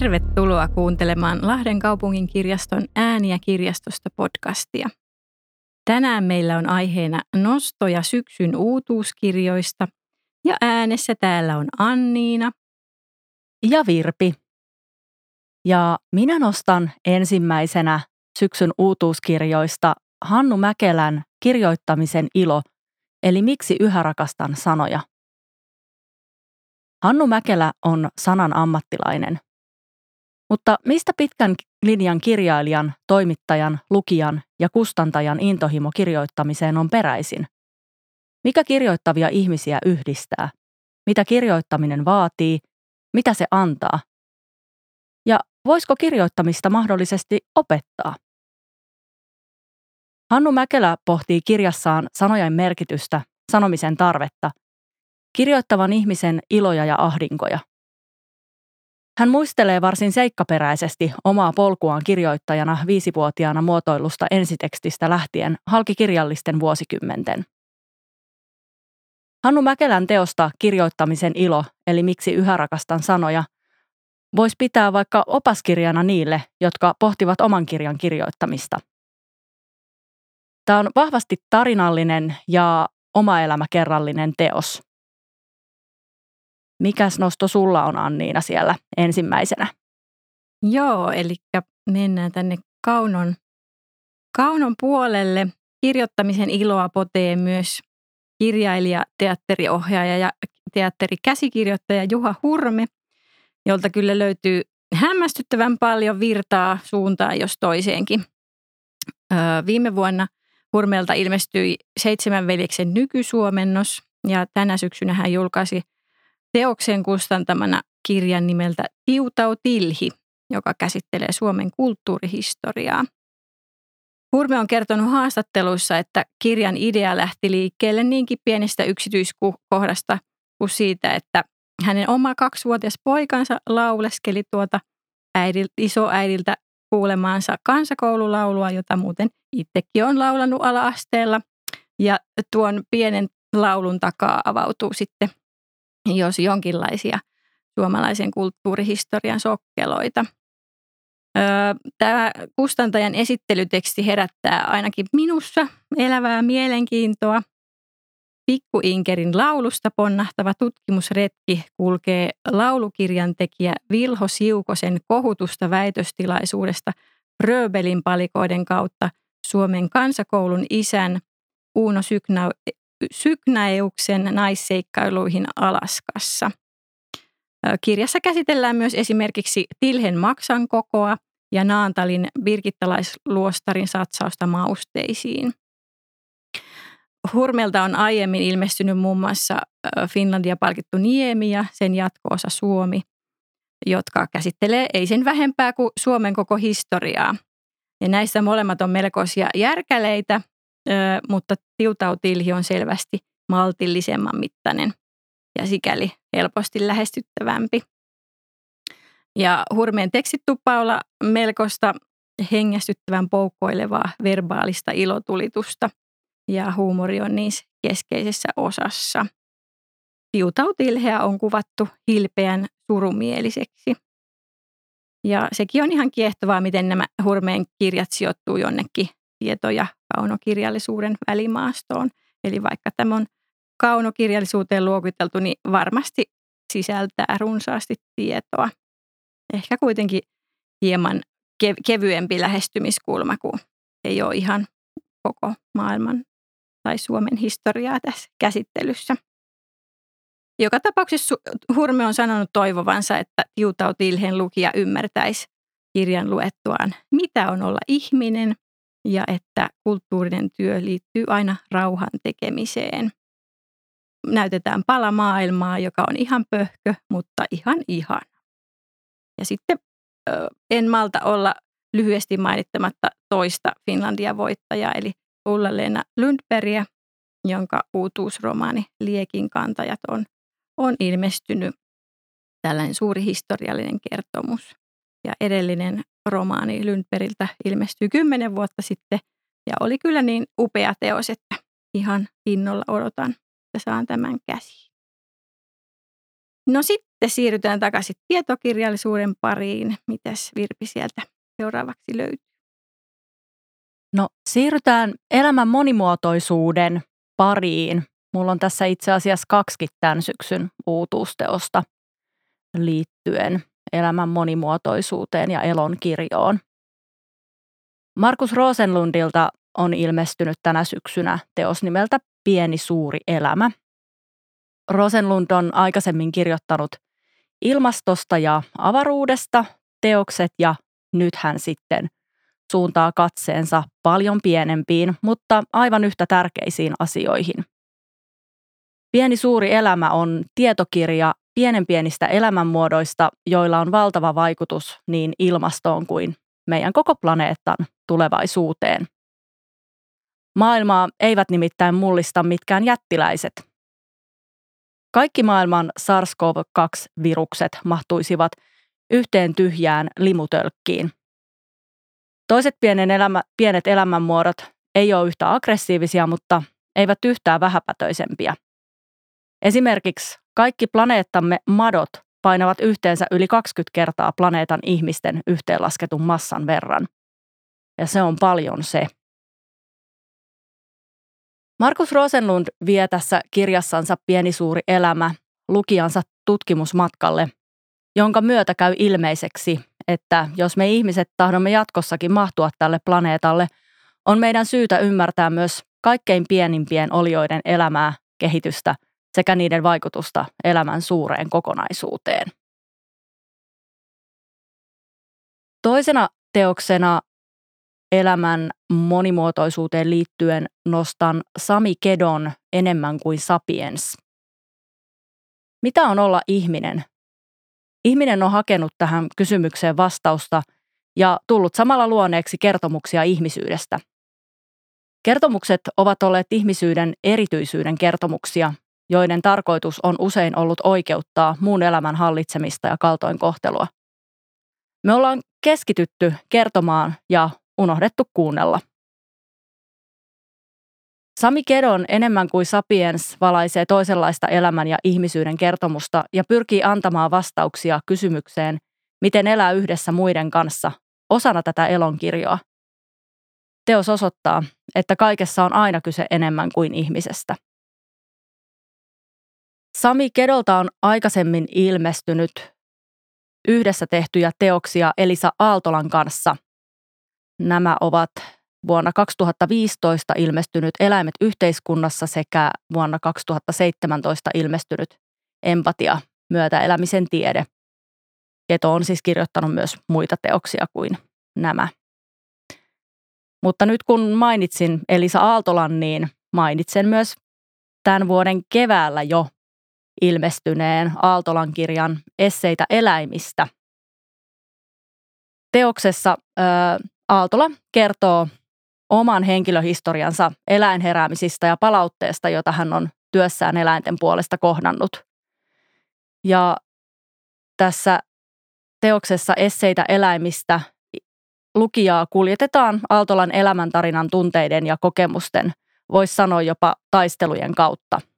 Tervetuloa kuuntelemaan Lahden kaupungin kirjaston ääniä kirjastosta podcastia. Tänään meillä on aiheena nostoja syksyn uutuuskirjoista ja äänessä täällä on Anniina ja Virpi. Ja minä nostan ensimmäisenä syksyn uutuuskirjoista Hannu Mäkelän kirjoittamisen ilo, eli miksi yhä rakastan sanoja. Hannu Mäkelä on sanan ammattilainen. Mutta mistä pitkän linjan kirjailijan, toimittajan, lukijan ja kustantajan intohimo kirjoittamiseen on peräisin? Mikä kirjoittavia ihmisiä yhdistää? Mitä kirjoittaminen vaatii? Mitä se antaa? Ja voisiko kirjoittamista mahdollisesti opettaa? Hannu Mäkelä pohtii kirjassaan sanojen merkitystä, sanomisen tarvetta, kirjoittavan ihmisen iloja ja ahdinkoja – hän muistelee varsin seikkaperäisesti omaa polkuaan kirjoittajana viisivuotiaana muotoilusta ensitekstistä lähtien halkikirjallisten vuosikymmenten. Hannu Mäkelän teosta kirjoittamisen ilo, eli miksi yhä rakastan sanoja, voisi pitää vaikka opaskirjana niille, jotka pohtivat oman kirjan kirjoittamista. Tämä on vahvasti tarinallinen ja oma elämäkerrallinen teos – Mikäs nosto sulla on Anniina siellä ensimmäisenä? Joo, eli mennään tänne kaunon, kaunon puolelle. Kirjoittamisen iloa potee myös kirjailija, teatteriohjaaja ja teatterikäsikirjoittaja Juha Hurme, jolta kyllä löytyy hämmästyttävän paljon virtaa suuntaan jos toiseenkin. Öö, viime vuonna Hurmelta ilmestyi Seitsemän veljeksen nykysuomennos ja tänä syksynä hän julkaisi – teoksen kustantamana kirjan nimeltä Tiutau Tilhi, joka käsittelee Suomen kulttuurihistoriaa. Hurme on kertonut haastatteluissa, että kirjan idea lähti liikkeelle niinkin pienestä yksityiskohdasta kuin siitä, että hänen oma kaksivuotias poikansa lauleskeli tuota äidil, isoäidiltä kuulemaansa kansakoululaulua, jota muuten itsekin on laulanut ala-asteella. Ja tuon pienen laulun takaa avautuu sitten jos jonkinlaisia suomalaisen kulttuurihistorian sokkeloita. Tämä kustantajan esittelyteksti herättää ainakin minussa elävää mielenkiintoa. Pikku Inkerin laulusta ponnahtava tutkimusretki kulkee laulukirjan tekijä Vilho Siukosen kohutusta väitöstilaisuudesta Röbelin palikoiden kautta Suomen kansakoulun isän Uuno Syknäeuksen naisseikkailuihin Alaskassa. Kirjassa käsitellään myös esimerkiksi Tilhen maksan kokoa ja Naantalin birgittalaisluostarin satsausta mausteisiin. Hurmelta on aiemmin ilmestynyt muun muassa Finlandia palkittu Niemi ja sen jatkoosa Suomi, jotka käsittelee ei sen vähempää kuin Suomen koko historiaa. Ja näissä molemmat on melkoisia järkäleitä mutta tiutautilhi on selvästi maltillisemman mittainen ja sikäli helposti lähestyttävämpi. Ja hurmeen tekstit tuppaa olla melkoista hengästyttävän poukkoilevaa verbaalista ilotulitusta ja huumori on niissä keskeisessä osassa. Tiutautilheä on kuvattu hilpeän surumieliseksi. Ja sekin on ihan kiehtovaa, miten nämä hurmeen kirjat sijoittuu jonnekin tieto- ja kaunokirjallisuuden välimaastoon. Eli vaikka tämä on kaunokirjallisuuteen luokiteltu, niin varmasti sisältää runsaasti tietoa. Ehkä kuitenkin hieman kevyempi lähestymiskulma, kun ei ole ihan koko maailman tai Suomen historiaa tässä käsittelyssä. Joka tapauksessa Hurme on sanonut toivovansa, että Tiutautilhen lukija ymmärtäisi kirjan luettuaan, mitä on olla ihminen ja että kulttuurinen työ liittyy aina rauhan tekemiseen. Näytetään pala maailmaa, joka on ihan pöhkö, mutta ihan ihan. Ja sitten en malta olla lyhyesti mainittamatta toista Finlandia-voittajaa, eli Ulla-Leena Lundbergia, jonka uutuusromaani Liekin kantajat on, on ilmestynyt tällainen suuri historiallinen kertomus. Ja edellinen romaani Lundbergiltä ilmestyi kymmenen vuotta sitten ja oli kyllä niin upea teos, että ihan innolla odotan, että saan tämän käsiin. No sitten siirrytään takaisin tietokirjallisuuden pariin. Mitäs Virpi sieltä seuraavaksi löytyy? No siirrytään elämän monimuotoisuuden pariin. Mulla on tässä itse asiassa kaksi tämän syksyn uutuusteosta liittyen elämän monimuotoisuuteen ja elon kirjoon. Markus Rosenlundilta on ilmestynyt tänä syksynä teos nimeltä Pieni suuri elämä. Rosenlund on aikaisemmin kirjoittanut ilmastosta ja avaruudesta teokset ja nyt hän sitten suuntaa katseensa paljon pienempiin, mutta aivan yhtä tärkeisiin asioihin. Pieni suuri elämä on tietokirja pienen pienistä elämänmuodoista, joilla on valtava vaikutus niin ilmastoon kuin meidän koko planeetan tulevaisuuteen. Maailmaa eivät nimittäin mullista mitkään jättiläiset. Kaikki maailman SARS-CoV-2-virukset mahtuisivat yhteen tyhjään limutölkkiin. Toiset pienen elämä, pienet elämänmuodot ei ole yhtä aggressiivisia, mutta eivät yhtään vähäpätöisempiä. Esimerkiksi kaikki planeettamme madot painavat yhteensä yli 20 kertaa planeetan ihmisten yhteenlasketun massan verran. Ja se on paljon se. Markus Rosenlund vie tässä kirjassansa Pieni suuri elämä lukijansa tutkimusmatkalle, jonka myötä käy ilmeiseksi, että jos me ihmiset tahdomme jatkossakin mahtua tälle planeetalle, on meidän syytä ymmärtää myös kaikkein pienimpien olioiden elämää, kehitystä sekä niiden vaikutusta elämän suureen kokonaisuuteen. Toisena teoksena elämän monimuotoisuuteen liittyen nostan Sami Kedon enemmän kuin sapiens. Mitä on olla ihminen? Ihminen on hakenut tähän kysymykseen vastausta ja tullut samalla luoneeksi kertomuksia ihmisyydestä. Kertomukset ovat olleet ihmisyyden erityisyyden kertomuksia, joiden tarkoitus on usein ollut oikeuttaa muun elämän hallitsemista ja kaltoinkohtelua. Me ollaan keskitytty kertomaan ja unohdettu kuunnella. Sami Kedon enemmän kuin Sapiens valaisee toisenlaista elämän ja ihmisyyden kertomusta ja pyrkii antamaan vastauksia kysymykseen, miten elää yhdessä muiden kanssa, osana tätä elonkirjoa. Teos osoittaa, että kaikessa on aina kyse enemmän kuin ihmisestä. Sami Kedolta on aikaisemmin ilmestynyt yhdessä tehtyjä teoksia Elisa Aaltolan kanssa. Nämä ovat vuonna 2015 ilmestynyt Eläimet yhteiskunnassa sekä vuonna 2017 ilmestynyt Empatia, myötäelämisen tiede. Keto on siis kirjoittanut myös muita teoksia kuin nämä. Mutta nyt kun mainitsin Elisa Aaltolan, niin mainitsen myös tämän vuoden keväällä jo ilmestyneen Aaltolan kirjan Esseitä eläimistä. Teoksessa ä, Aaltola kertoo oman henkilöhistoriansa eläinheräämisistä ja palautteesta, jota hän on työssään eläinten puolesta kohdannut. Ja tässä teoksessa Esseitä eläimistä lukijaa kuljetetaan Aaltolan elämäntarinan tunteiden ja kokemusten, voisi sanoa jopa taistelujen kautta –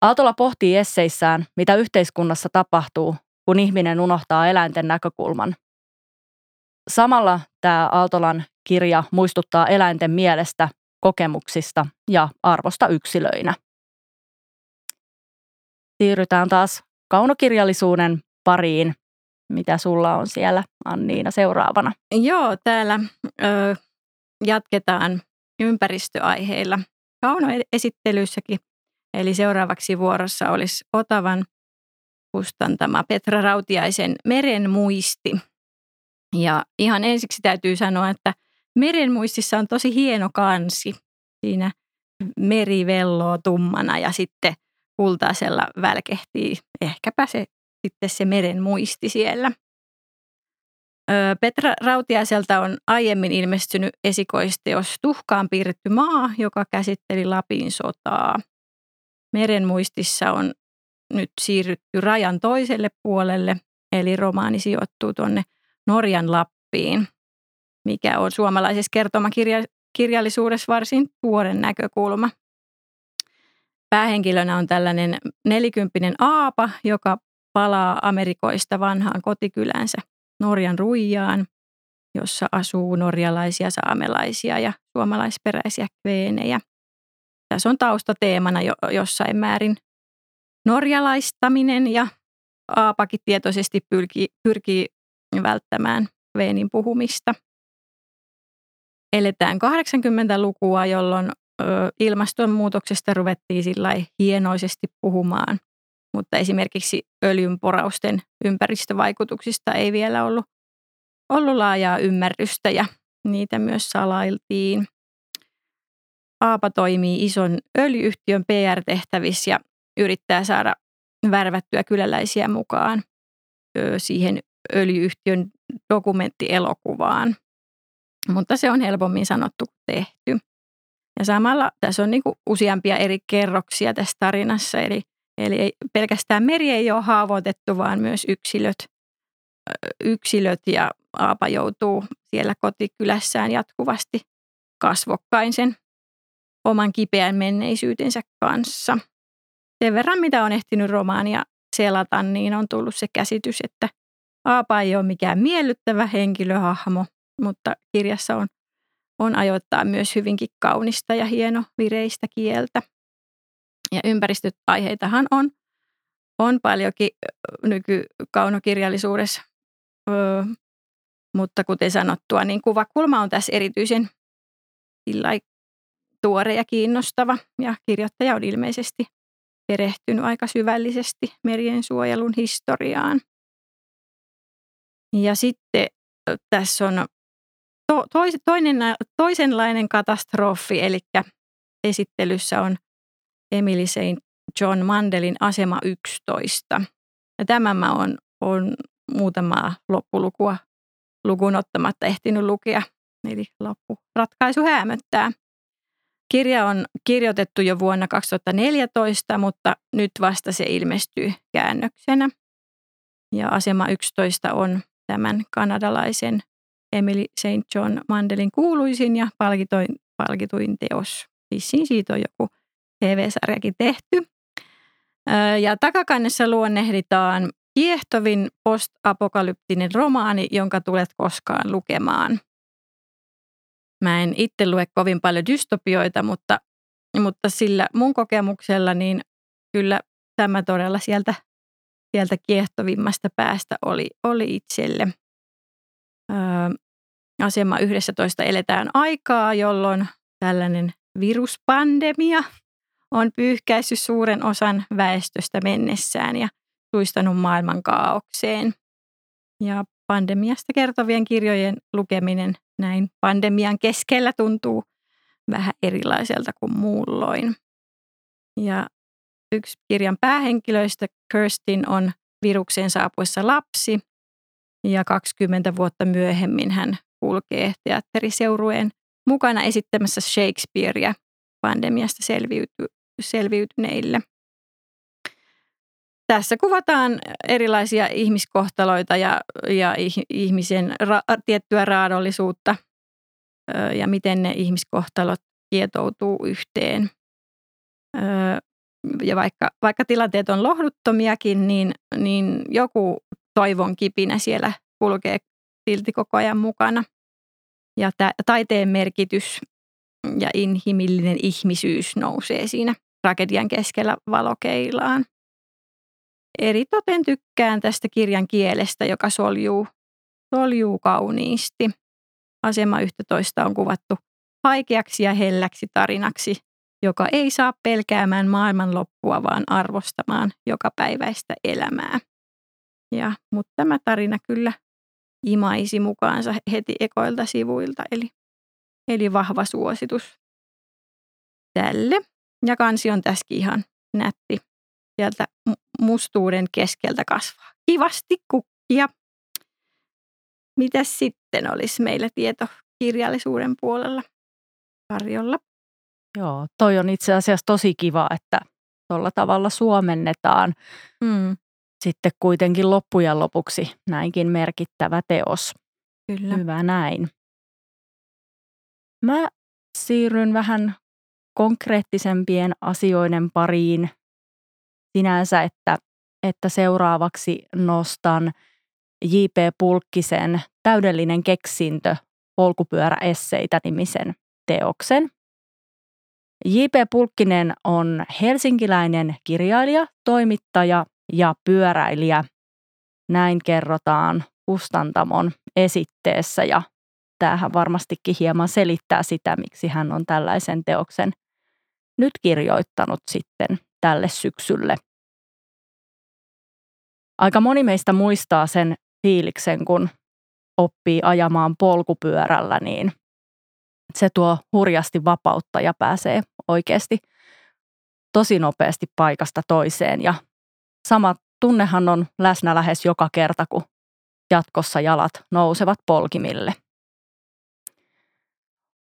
Aaltola pohtii esseissään, mitä yhteiskunnassa tapahtuu, kun ihminen unohtaa eläinten näkökulman. Samalla tämä Aaltolan kirja muistuttaa eläinten mielestä, kokemuksista ja arvosta yksilöinä. Siirrytään taas kaunokirjallisuuden pariin. Mitä sulla on siellä, Anniina, seuraavana? Joo, täällä ö, jatketaan ympäristöaiheilla kaunoesittelyssäkin. Eli seuraavaksi vuorossa olisi Otavan kustantama Petra Rautiaisen Meren muisti. Ja ihan ensiksi täytyy sanoa, että Meren muistissa on tosi hieno kansi. Siinä meri velloo tummana ja sitten kultaisella välkehtii ehkäpä se, sitten se meren muisti siellä. Petra Rautiaiselta on aiemmin ilmestynyt esikoisteos Tuhkaan piirretty maa, joka käsitteli Lapin sotaa – merenmuistissa on nyt siirrytty rajan toiselle puolelle, eli romaani sijoittuu tuonne Norjan Lappiin, mikä on suomalaisessa kertomakirjallisuudessa varsin tuoren näkökulma. päähenkilönä on tällainen nelikymppinen aapa, joka palaa Amerikoista vanhaan kotikylänsä Norjan Ruijaan, jossa asuu norjalaisia, saamelaisia ja suomalaisperäisiä kveenejä. Tässä on taustateemana jo, jossain määrin norjalaistaminen ja Aapakin tietoisesti pyrkii, pyrkii välttämään kveenin puhumista. Eletään 80-lukua, jolloin ö, ilmastonmuutoksesta ruvettiin sillä hienoisesti puhumaan, mutta esimerkiksi öljynporausten ympäristövaikutuksista ei vielä ollut, ollut laajaa ymmärrystä ja niitä myös salailtiin. Aapa toimii ison öljyyhtiön PR-tehtävissä ja yrittää saada värvättyä kyläläisiä mukaan siihen öljyyhtiön dokumenttielokuvaan. Mutta se on helpommin sanottu kuin tehty. Ja samalla tässä on niin useampia eri kerroksia tässä tarinassa, eli, eli ei, pelkästään meri ei ole haavoitettu, vaan myös yksilöt, yksilöt ja Aapa joutuu siellä kotikylässään jatkuvasti kasvokkain sen oman kipeän menneisyytensä kanssa. Sen verran, mitä on ehtinyt romaania selata, niin on tullut se käsitys, että Aapa ei ole mikään miellyttävä henkilöhahmo, mutta kirjassa on, on ajoittaa myös hyvinkin kaunista ja hieno vireistä kieltä. Ja ympäristöaiheitahan on, on paljonkin nykykaunokirjallisuudessa, öö, mutta kuten sanottua, niin kuvakulma on tässä erityisen tuore ja kiinnostava ja kirjoittaja on ilmeisesti perehtynyt aika syvällisesti merien suojelun historiaan. Ja sitten tässä on to, tois, toinen, toisenlainen katastrofi, eli esittelyssä on Emily St. John Mandelin Asema 11. Ja tämän mä oon, on muutamaa loppulukua lukuun ottamatta ehtinyt lukea, eli loppuratkaisu häämöttää. Kirja on kirjoitettu jo vuonna 2014, mutta nyt vasta se ilmestyy käännöksenä. Ja Asema 11 on tämän kanadalaisen Emily St. John Mandelin kuuluisin ja palkituin, palkituin teos. Siis siitä on joku TV-sarjakin tehty. Ja takakannessa luonnehditaan kiehtovin postapokalyptinen romaani, jonka tulet koskaan lukemaan. Mä en itse lue kovin paljon dystopioita, mutta, mutta sillä mun kokemuksella niin kyllä tämä todella sieltä, sieltä kiehtovimmasta päästä oli, oli itselle. Öö, asema 11 eletään aikaa, jolloin tällainen viruspandemia on pyyhkäissyt suuren osan väestöstä mennessään ja suistanut maailman kaaukseen. Ja pandemiasta kertovien kirjojen lukeminen näin pandemian keskellä tuntuu vähän erilaiselta kuin muulloin. Ja yksi kirjan päähenkilöistä, Kirstin, on viruksen saapuessa lapsi ja 20 vuotta myöhemmin hän kulkee teatteriseurueen mukana esittämässä Shakespearea pandemiasta selviyty, selviytyneille. Tässä kuvataan erilaisia ihmiskohtaloita ja, ja ihmisen ra, tiettyä raadollisuutta ja miten ne ihmiskohtalot kietoutuu yhteen. Ja vaikka, vaikka tilanteet on lohduttomiakin, niin, niin joku toivon kipinä siellä kulkee silti koko ajan mukana. Ja taiteen merkitys ja inhimillinen ihmisyys nousee siinä tragedian keskellä valokeilaan. Eritoten tykkään tästä kirjan kielestä, joka soljuu, soljuu kauniisti. Asema 11 on kuvattu haikeaksi ja helläksi tarinaksi, joka ei saa pelkäämään maailmanloppua, vaan arvostamaan joka päiväistä elämää. Ja, mutta tämä tarina kyllä imaisi mukaansa heti ekoilta sivuilta, eli, eli vahva suositus tälle. Ja kansi on tässäkin ihan nätti sieltä mustuuden keskeltä kasvaa. Kivasti kukkia. Mitäs sitten olisi meillä tietokirjallisuuden puolella tarjolla? Joo, toi on itse asiassa tosi kiva, että tuolla tavalla suomennetaan mm. sitten kuitenkin loppujen lopuksi näinkin merkittävä teos. Kyllä. Hyvä näin. Mä siirryn vähän konkreettisempien asioiden pariin sinänsä, että, että seuraavaksi nostan J.P. Pulkkisen Täydellinen keksintö polkupyöräesseitä nimisen teoksen. J.P. Pulkkinen on helsinkiläinen kirjailija, toimittaja ja pyöräilijä. Näin kerrotaan kustantamon esitteessä ja tämähän varmastikin hieman selittää sitä, miksi hän on tällaisen teoksen nyt kirjoittanut sitten tälle syksylle. Aika moni meistä muistaa sen fiiliksen, kun oppii ajamaan polkupyörällä, niin se tuo hurjasti vapautta ja pääsee oikeasti tosi nopeasti paikasta toiseen. Ja sama tunnehan on läsnä lähes joka kerta, kun jatkossa jalat nousevat polkimille.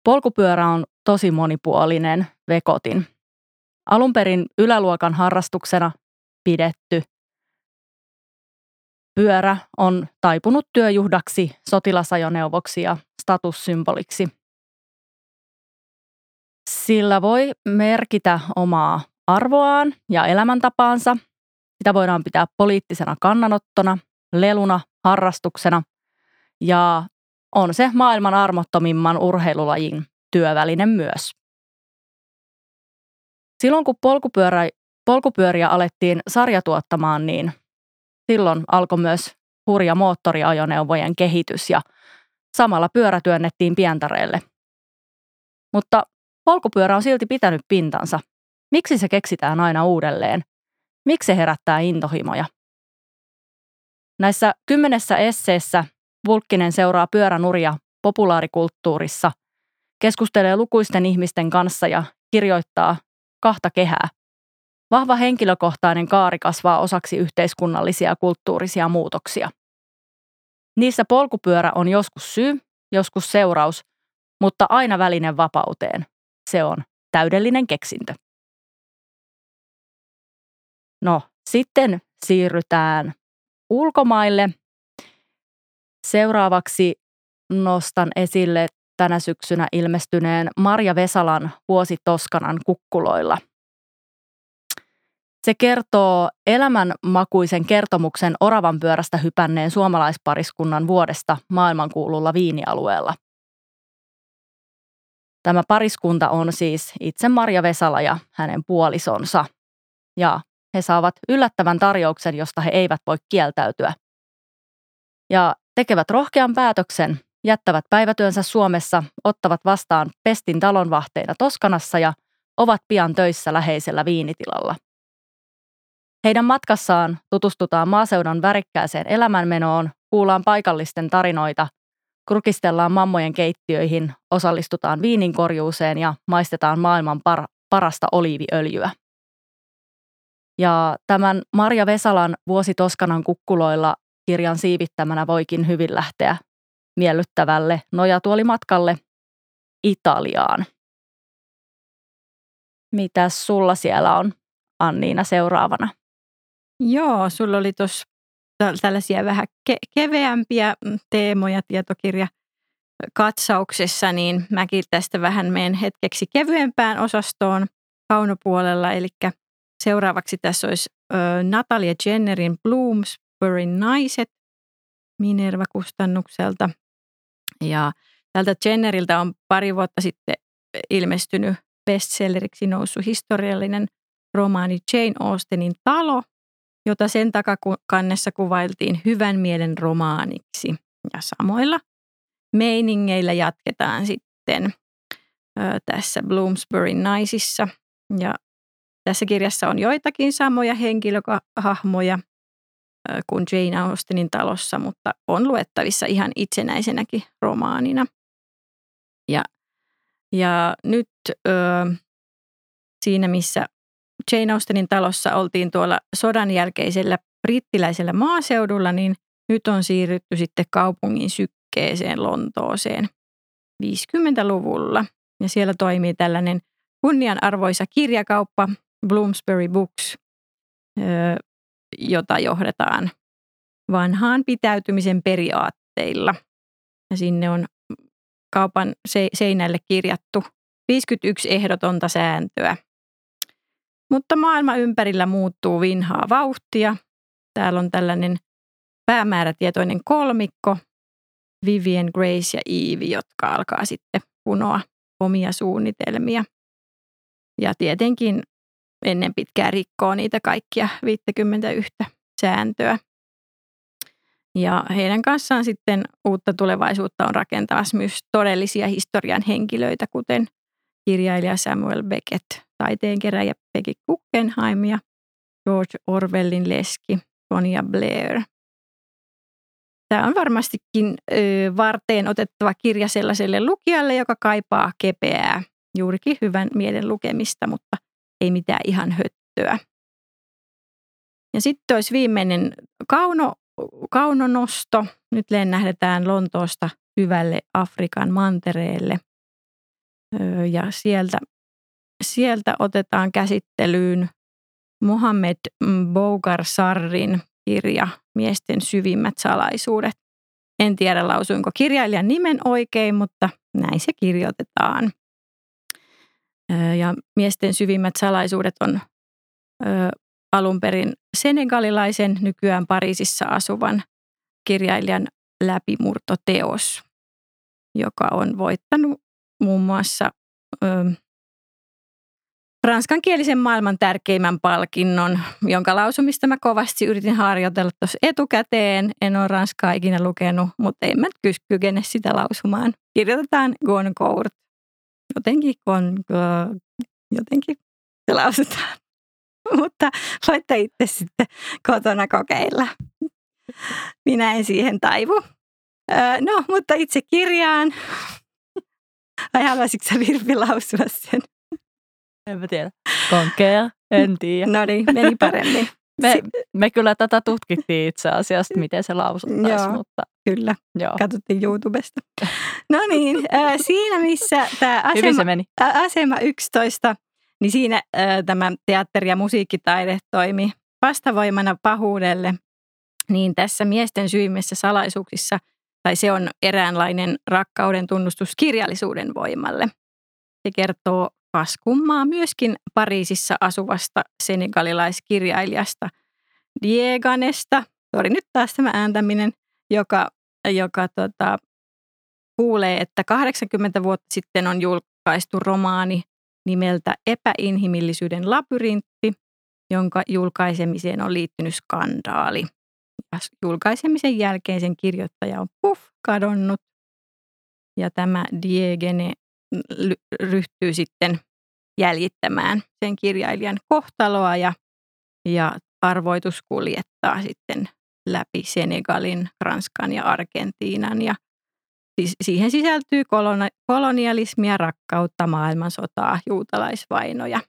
Polkupyörä on tosi monipuolinen vekotin. Alun perin yläluokan harrastuksena pidetty pyörä on taipunut työjuhdaksi, sotilasajoneuvoksi ja statussymboliksi. Sillä voi merkitä omaa arvoaan ja elämäntapaansa. Sitä voidaan pitää poliittisena kannanottona, leluna, harrastuksena ja on se maailman armottomimman urheilulajin työväline myös. Silloin kun polkupyörä, polkupyöriä alettiin sarjatuottamaan, niin silloin alkoi myös hurja moottoriajoneuvojen kehitys ja samalla pyörä työnnettiin pientareelle. Mutta polkupyörä on silti pitänyt pintansa. Miksi se keksitään aina uudelleen? Miksi se herättää intohimoja? Näissä kymmenessä esseessä Vulkkinen seuraa pyöränuria populaarikulttuurissa, keskustelee lukuisten ihmisten kanssa ja kirjoittaa kahta kehää. Vahva henkilökohtainen kaari kasvaa osaksi yhteiskunnallisia ja kulttuurisia muutoksia. Niissä polkupyörä on joskus syy, joskus seuraus, mutta aina välinen vapauteen. Se on täydellinen keksintö. No, sitten siirrytään ulkomaille. Seuraavaksi nostan esille tänä syksynä ilmestyneen Marja Vesalan Vuosi Toskanan kukkuloilla. Se kertoo elämänmakuisen kertomuksen oravan pyörästä hypänneen suomalaispariskunnan vuodesta maailmankuululla viinialueella. Tämä pariskunta on siis itse Marja Vesala ja hänen puolisonsa. Ja he saavat yllättävän tarjouksen, josta he eivät voi kieltäytyä. Ja tekevät rohkean päätöksen, jättävät päivätyönsä Suomessa, ottavat vastaan pestin talonvahteina Toskanassa ja ovat pian töissä läheisellä viinitilalla. Heidän matkassaan tutustutaan maaseudun värikkääseen elämänmenoon, kuullaan paikallisten tarinoita, kurkistellaan mammojen keittiöihin, osallistutaan viininkorjuuseen ja maistetaan maailman par- parasta oliiviöljyä. Ja tämän Marja Vesalan Vuosi Toskanan kukkuloilla kirjan siivittämänä voikin hyvin lähteä miellyttävälle nojatuolimatkalle Italiaan. Mitäs sulla siellä on, Anniina, seuraavana? Joo, sulla oli tuossa tällaisia vähän ke- keveämpiä mm, teemoja tietokirja katsauksessa, niin mäkin tästä vähän menen hetkeksi kevyempään osastoon kaunopuolella. Eli seuraavaksi tässä olisi ö, Natalia Jennerin Bloomsbury Naiset Minerva-kustannukselta. Ja tältä Jenneriltä on pari vuotta sitten ilmestynyt bestselleriksi noussut historiallinen romaani Jane Austenin talo – jota sen takakannessa kuvailtiin hyvän mielen romaaniksi. Ja samoilla meiningeillä jatketaan sitten ö, tässä Bloomsbury naisissa. Ja tässä kirjassa on joitakin samoja henkilöhahmoja ö, kuin Jane Austenin talossa, mutta on luettavissa ihan itsenäisenäkin romaanina. Ja, ja nyt ö, siinä, missä Jane Austenin talossa oltiin tuolla sodan jälkeisellä brittiläisellä maaseudulla, niin nyt on siirrytty sitten kaupungin sykkeeseen Lontooseen 50-luvulla. Ja siellä toimii tällainen kunnianarvoisa kirjakauppa Bloomsbury Books, jota johdetaan vanhaan pitäytymisen periaatteilla. Ja sinne on kaupan seinälle kirjattu 51 ehdotonta sääntöä. Mutta maailma ympärillä muuttuu vinhaa vauhtia. Täällä on tällainen päämäärätietoinen kolmikko, Vivian, Grace ja Eve, jotka alkaa sitten punoa omia suunnitelmia. Ja tietenkin ennen pitkää rikkoo niitä kaikkia 51 sääntöä. Ja heidän kanssaan sitten uutta tulevaisuutta on rakentamassa myös todellisia historian henkilöitä, kuten kirjailija Samuel Beckett, taiteenkeräjä Peggy Guggenheim ja George Orwellin leski Tonya Blair. Tämä on varmastikin ö, varteen otettava kirja sellaiselle lukijalle, joka kaipaa kepeää, juurikin hyvän mielen lukemista, mutta ei mitään ihan höttöä. Ja sitten olisi viimeinen kauno, kaunonosto. Nyt lennähdetään Lontoosta syvälle Afrikan mantereelle. Ja sieltä, sieltä otetaan käsittelyyn Mohammed Bougar Sarrin kirja Miesten syvimmät salaisuudet. En tiedä lausuinko kirjailijan nimen oikein, mutta näin se kirjoitetaan. Ja Miesten syvimmät salaisuudet on alun perin senegalilaisen, nykyään Pariisissa asuvan kirjailijan läpimurtoteos, joka on voittanut muun muassa ö, ranskankielisen maailman tärkeimmän palkinnon, jonka lausumista mä kovasti yritin harjoitella tuossa etukäteen. En ole ranskaa ikinä lukenut, mutta en mä kykene sitä lausumaan. Kirjoitetaan Goncourt. Jotenkin, gon, jotenkin se lausutaan. mutta voitte itse sitten kotona kokeilla. Minä en siihen taivu. No, mutta itse kirjaan. Vai haluaisitko sä Virpi lausua sen? En mä tiedä. Konkea, en tiedä. No niin, meni paremmin. Me, me kyllä tätä tutkittiin itse asiassa, miten se lausuttaisiin. Joo, mutta, kyllä. joo. Katsottiin YouTubesta. No niin, äh, siinä missä tämä asema, meni. asema 11, niin siinä äh, tämä teatteri- ja musiikkitaide toimi vastavoimana pahuudelle. Niin tässä miesten syvimmissä salaisuuksissa, tai se on eräänlainen rakkauden tunnustus kirjallisuuden voimalle. Se kertoo kaskummaa myöskin Pariisissa asuvasta senegalilaiskirjailijasta Dieganesta. Sori nyt taas tämä ääntäminen, joka, joka tota, kuulee, että 80 vuotta sitten on julkaistu romaani nimeltä Epäinhimillisyyden labyrintti, jonka julkaisemiseen on liittynyt skandaali. Julkaisemisen jälkeen sen kirjoittaja on puff kadonnut. Ja tämä Diegene ryhtyy sitten jäljittämään sen kirjailijan kohtaloa ja, ja arvoitus kuljettaa sitten läpi Senegalin, Ranskan ja Argentiinan ja siihen sisältyy kolonialismia, rakkautta, maailmansotaa, juutalaisvainoja.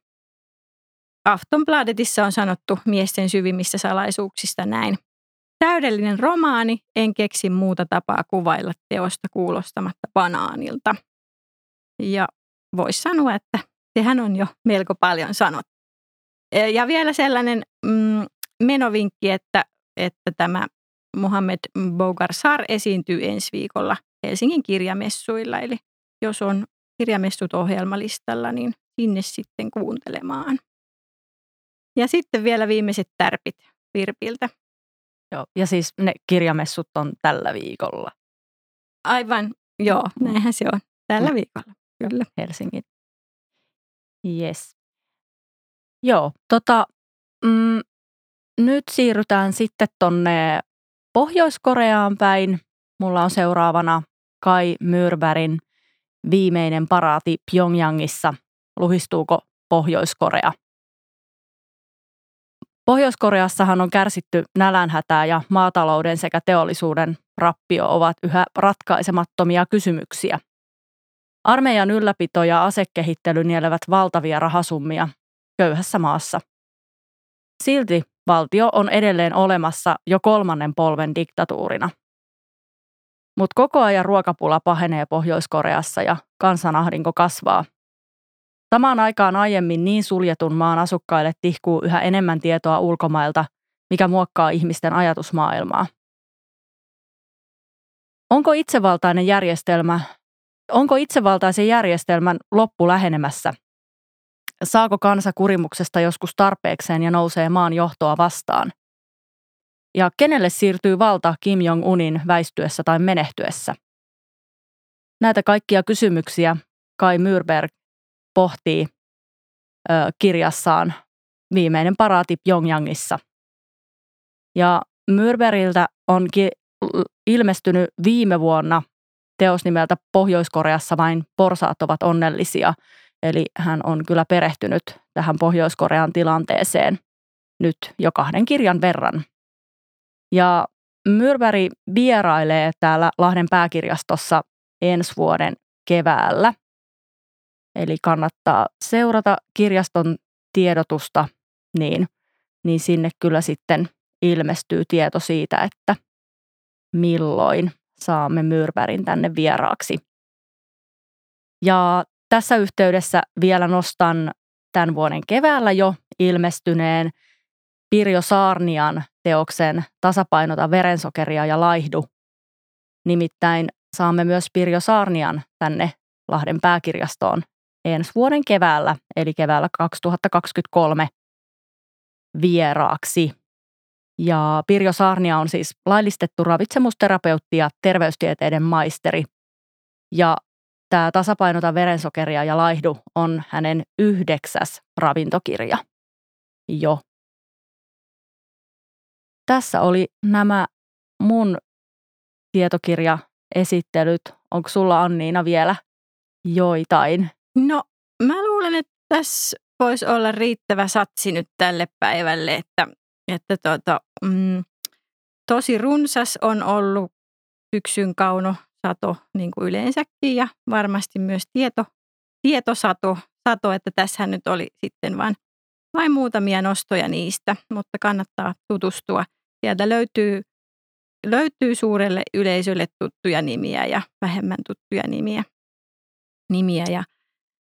Aftonbladetissa on sanottu miesten syvimmistä salaisuuksista näin. Täydellinen romaani, en keksi muuta tapaa kuvailla teosta kuulostamatta banaanilta. Ja voisi sanoa, että sehän on jo melko paljon sanottu. Ja vielä sellainen mm, menovinkki, että, että tämä Mohammed Bougar Sar esiintyy ensi viikolla Helsingin kirjamessuilla. Eli jos on kirjamessut ohjelmalistalla, niin sinne sitten kuuntelemaan. Ja sitten vielä viimeiset tärpit Virpiltä. Joo, ja siis ne kirjamessut on tällä viikolla. Aivan, joo, näinhän se on. Tällä Mm. viikolla, kyllä. Helsingin. Yes. Joo, tota, mm, nyt siirrytään sitten tonne Pohjois-Koreaan päin. Mulla on seuraavana Kai Myrbergin viimeinen paraati Pyongyangissa. Luhistuuko Pohjois-Korea? Pohjois-Koreassahan on kärsitty nälänhätää ja maatalouden sekä teollisuuden rappio ovat yhä ratkaisemattomia kysymyksiä. Armeijan ylläpito ja asekehittely nielevät valtavia rahasummia köyhässä maassa. Silti valtio on edelleen olemassa jo kolmannen polven diktatuurina. Mutta koko ajan ruokapula pahenee Pohjois-Koreassa ja kansanahdinko kasvaa. Samaan aikaan aiemmin niin suljetun maan asukkaille tihkuu yhä enemmän tietoa ulkomailta, mikä muokkaa ihmisten ajatusmaailmaa. Onko itsevaltainen järjestelmä Onko itsevaltaisen järjestelmän loppu lähenemässä? Saako kansa kurimuksesta joskus tarpeekseen ja nousee maan johtoa vastaan? Ja kenelle siirtyy valta Kim Jong-unin väistyessä tai menehtyessä? Näitä kaikkia kysymyksiä Kai Myrberg pohtii ö, kirjassaan Viimeinen paraati Pyongyangissa. Ja Myrberiltä onkin ilmestynyt viime vuonna teos nimeltä Pohjois-Koreassa vain porsaat ovat onnellisia. Eli hän on kyllä perehtynyt tähän Pohjois-Korean tilanteeseen nyt jo kahden kirjan verran. Ja Myrberg vierailee täällä Lahden pääkirjastossa ensi vuoden keväällä. Eli kannattaa seurata kirjaston tiedotusta, niin, niin sinne kyllä sitten ilmestyy tieto siitä, että milloin saamme Myrbergin tänne vieraaksi. Ja tässä yhteydessä vielä nostan tämän vuoden keväällä jo ilmestyneen Pirjo Saarnian teoksen Tasapainota verensokeria ja laihdu. Nimittäin saamme myös Pirjo Saarnian tänne Lahden pääkirjastoon ensi vuoden keväällä, eli keväällä 2023 vieraaksi. Ja Pirjo Saarnia on siis laillistettu ravitsemusterapeutti ja terveystieteiden maisteri. Ja tämä Tasapainota verensokeria ja laihdu on hänen yhdeksäs ravintokirja jo. Tässä oli nämä mun tietokirjaesittelyt. Onko sulla Anniina vielä joitain? No mä luulen, että tässä voisi olla riittävä satsi nyt tälle päivälle, että, että tota, mm, tosi runsas on ollut syksyn kauno sato niin kuin yleensäkin ja varmasti myös tieto, tietosato, sato, että tässä nyt oli sitten vain, vain muutamia nostoja niistä, mutta kannattaa tutustua. Sieltä löytyy, löytyy suurelle yleisölle tuttuja nimiä ja vähemmän tuttuja nimiä. nimiä ja,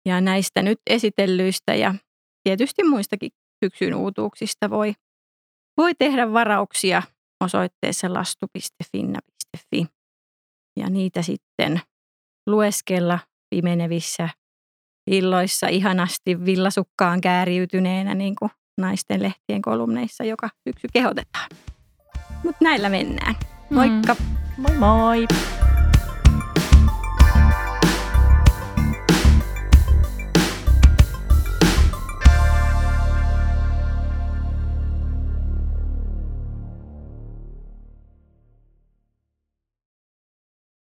ja näistä nyt esitellyistä ja tietysti muistakin syksyn uutuuksista voi, voi tehdä varauksia osoitteessa lastu.finna.fi ja niitä sitten lueskella pimenevissä illoissa ihanasti villasukkaan kääriytyneenä niin kuin naisten lehtien kolumneissa joka syksy kehotetaan. Mutta näillä mennään. Moikka! Mm. Moi moi!